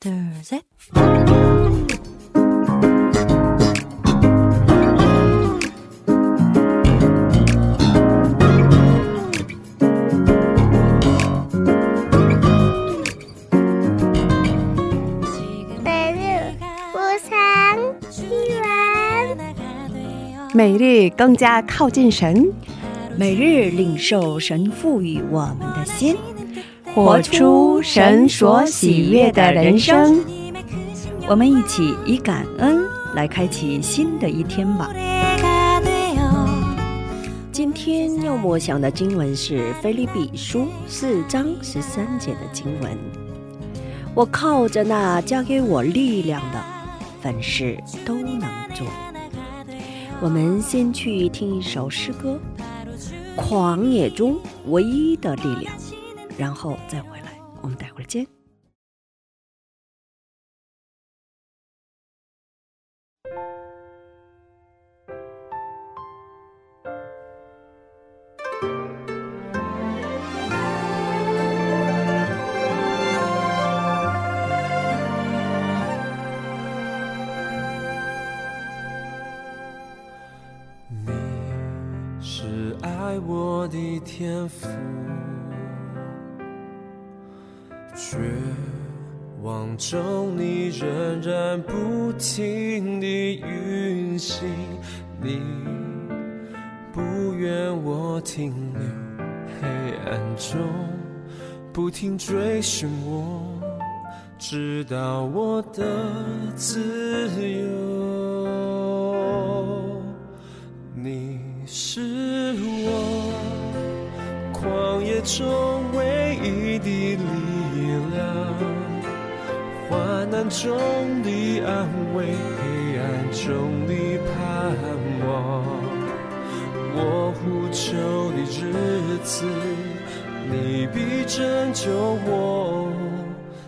둘, 셋. 매일 우상 희망 每日更加靠近神，每日领受神赋予我们的心， 活出神所喜悦的人生。我们一起以感恩来开启新的一天吧。今天要默想的经文是《菲利比书》四章十三节的经文。我靠着那加给我力量的，凡事都能做。我们先去听一首诗歌《狂野中唯一的力量》，然后再回来。我们待会儿见。你是爱我的天赋，绝望中你仍然不停地运行，你不愿我停留黑暗中，不停追寻我，直到我的自由。你是我旷野中暗中的安慰，黑暗中的盼望。我呼求的日子，你必拯救我。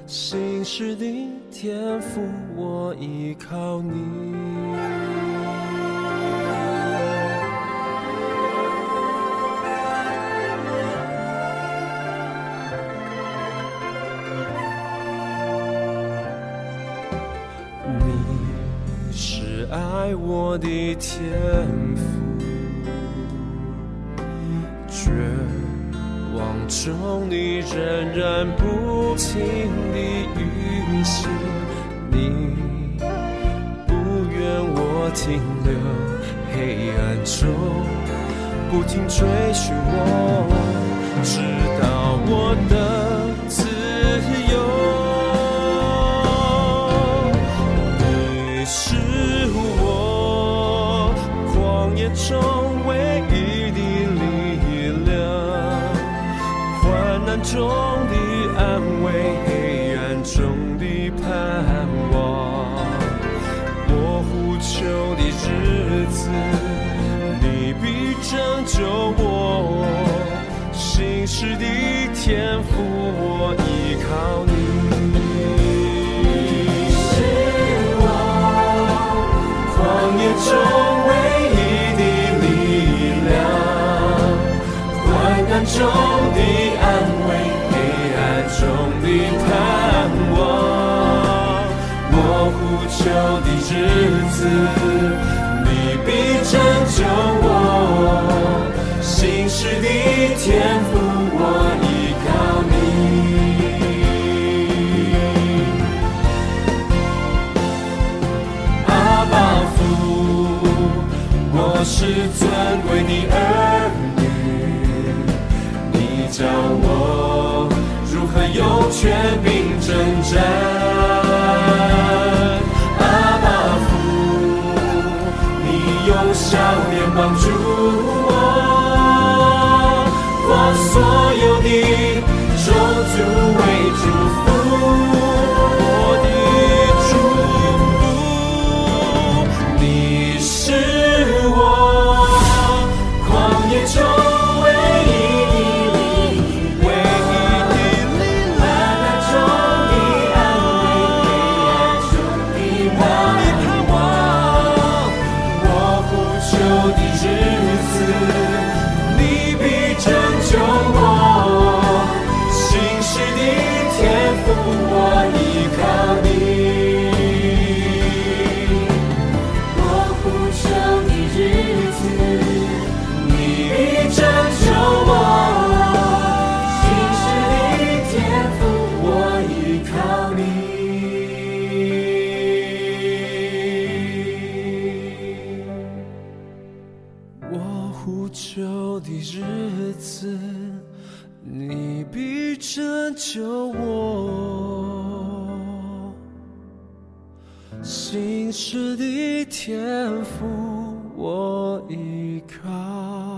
心事的天赋，我依靠你。我的天赋，绝望中你仍然不停地运行，你不愿我停留黑暗中，不停追寻我，直到我的中唯一的力量，患难中的安慰，黑暗中的盼望。我呼求的日子，你必拯救我。心事的天赋，我依靠你。是我旷野中中的安慰，黑暗中的盼望。我呼求的日子，你必拯救我。心事的天赋，我依靠你。阿爸父，我是尊贵的儿，教我如何用权柄征战。阿爸父，你用笑脸帮助我，我所有的种族为主依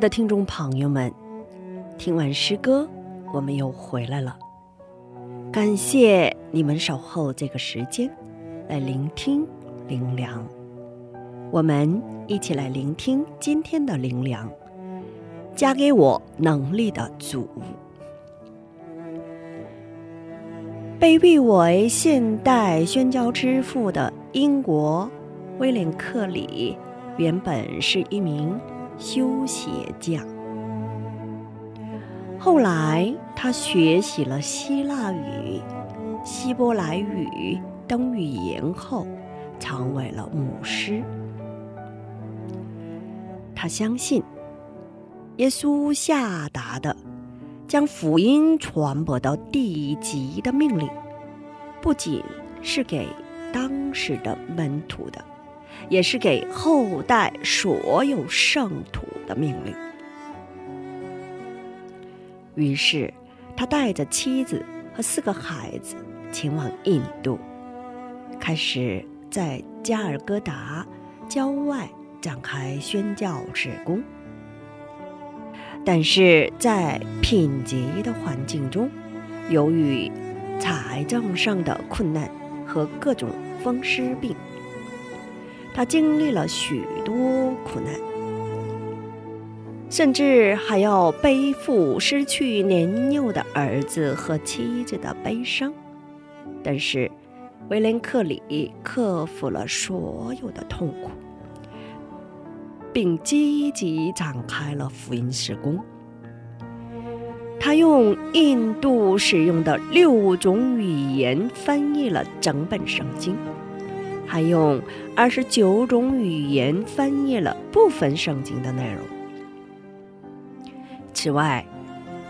的听众朋友们，听完诗歌，我们又回来了。感谢你们守候这个时间来聆听灵粮。我们一起来聆听今天的灵粮，加给我能力的主。被誉为现代宣教之父的英国威廉·克里，原本是一名修鞋匠。后来，他学习了希腊语、希伯来语等语言后，成为了牧师。他相信，耶稣下达的将福音传播到地极的命令，不仅是给当时的门徒的，也是给后代所有圣徒的命令。于是，他带着妻子和四个孩子前往印度，开始在加尔各答郊外展开宣教事工。但是在贫瘠的环境中，由于财政上的困难和各种风湿病，他经历了许多苦难。甚至还要背负失去年幼的儿子和妻子的悲伤，但是威廉·克里克服了所有的痛苦，并积极展开了福音施工。他用印度使用的六种语言翻译了整本圣经，还用二十九种语言翻译了部分圣经的内容。此外，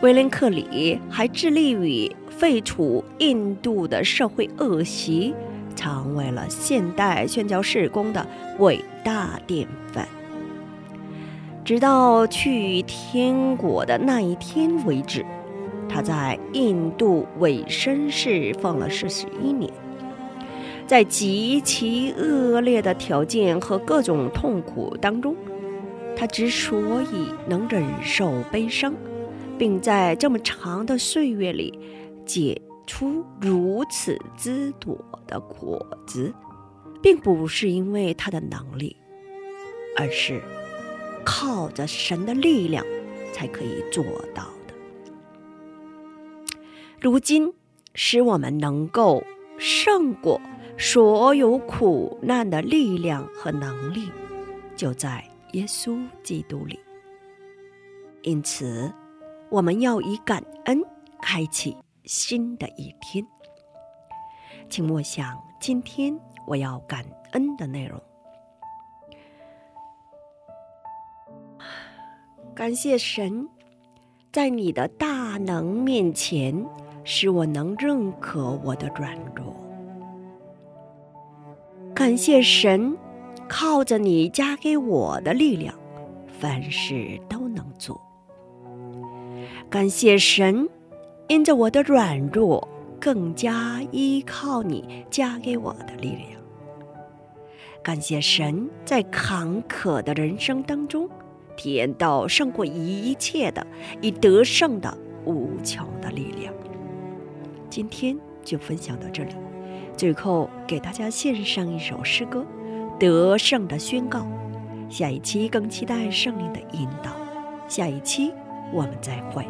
威廉·克里还致力于废除印度的社会恶习，成为了现代宣教士工的伟大典范。直到去天国的那一天为止，他在印度委身侍奉了四十一年，在极其恶劣的条件和各种痛苦当中。他之所以能忍受悲伤，并在这么长的岁月里结出如此之多的果子，并不是因为他的能力，而是靠着神的力量才可以做到的。如今，使我们能够胜过所有苦难的力量和能力，就在。耶稣基督里，因此我们要以感恩开启新的一天。请默想今天我要感恩的内容。感谢神，在你的大能面前，使我能认可我的软弱。感谢神。靠着你加给我的力量，凡事都能做。感谢神，因着我的软弱，更加依靠你加给我的力量。感谢神在坎坷的人生当中，体验到胜过一切的以得胜的无穷的力量。今天就分享到这里，最后给大家献上一首诗歌《得胜的宣告》。下一期更期待圣灵的引导。下一期我们再会。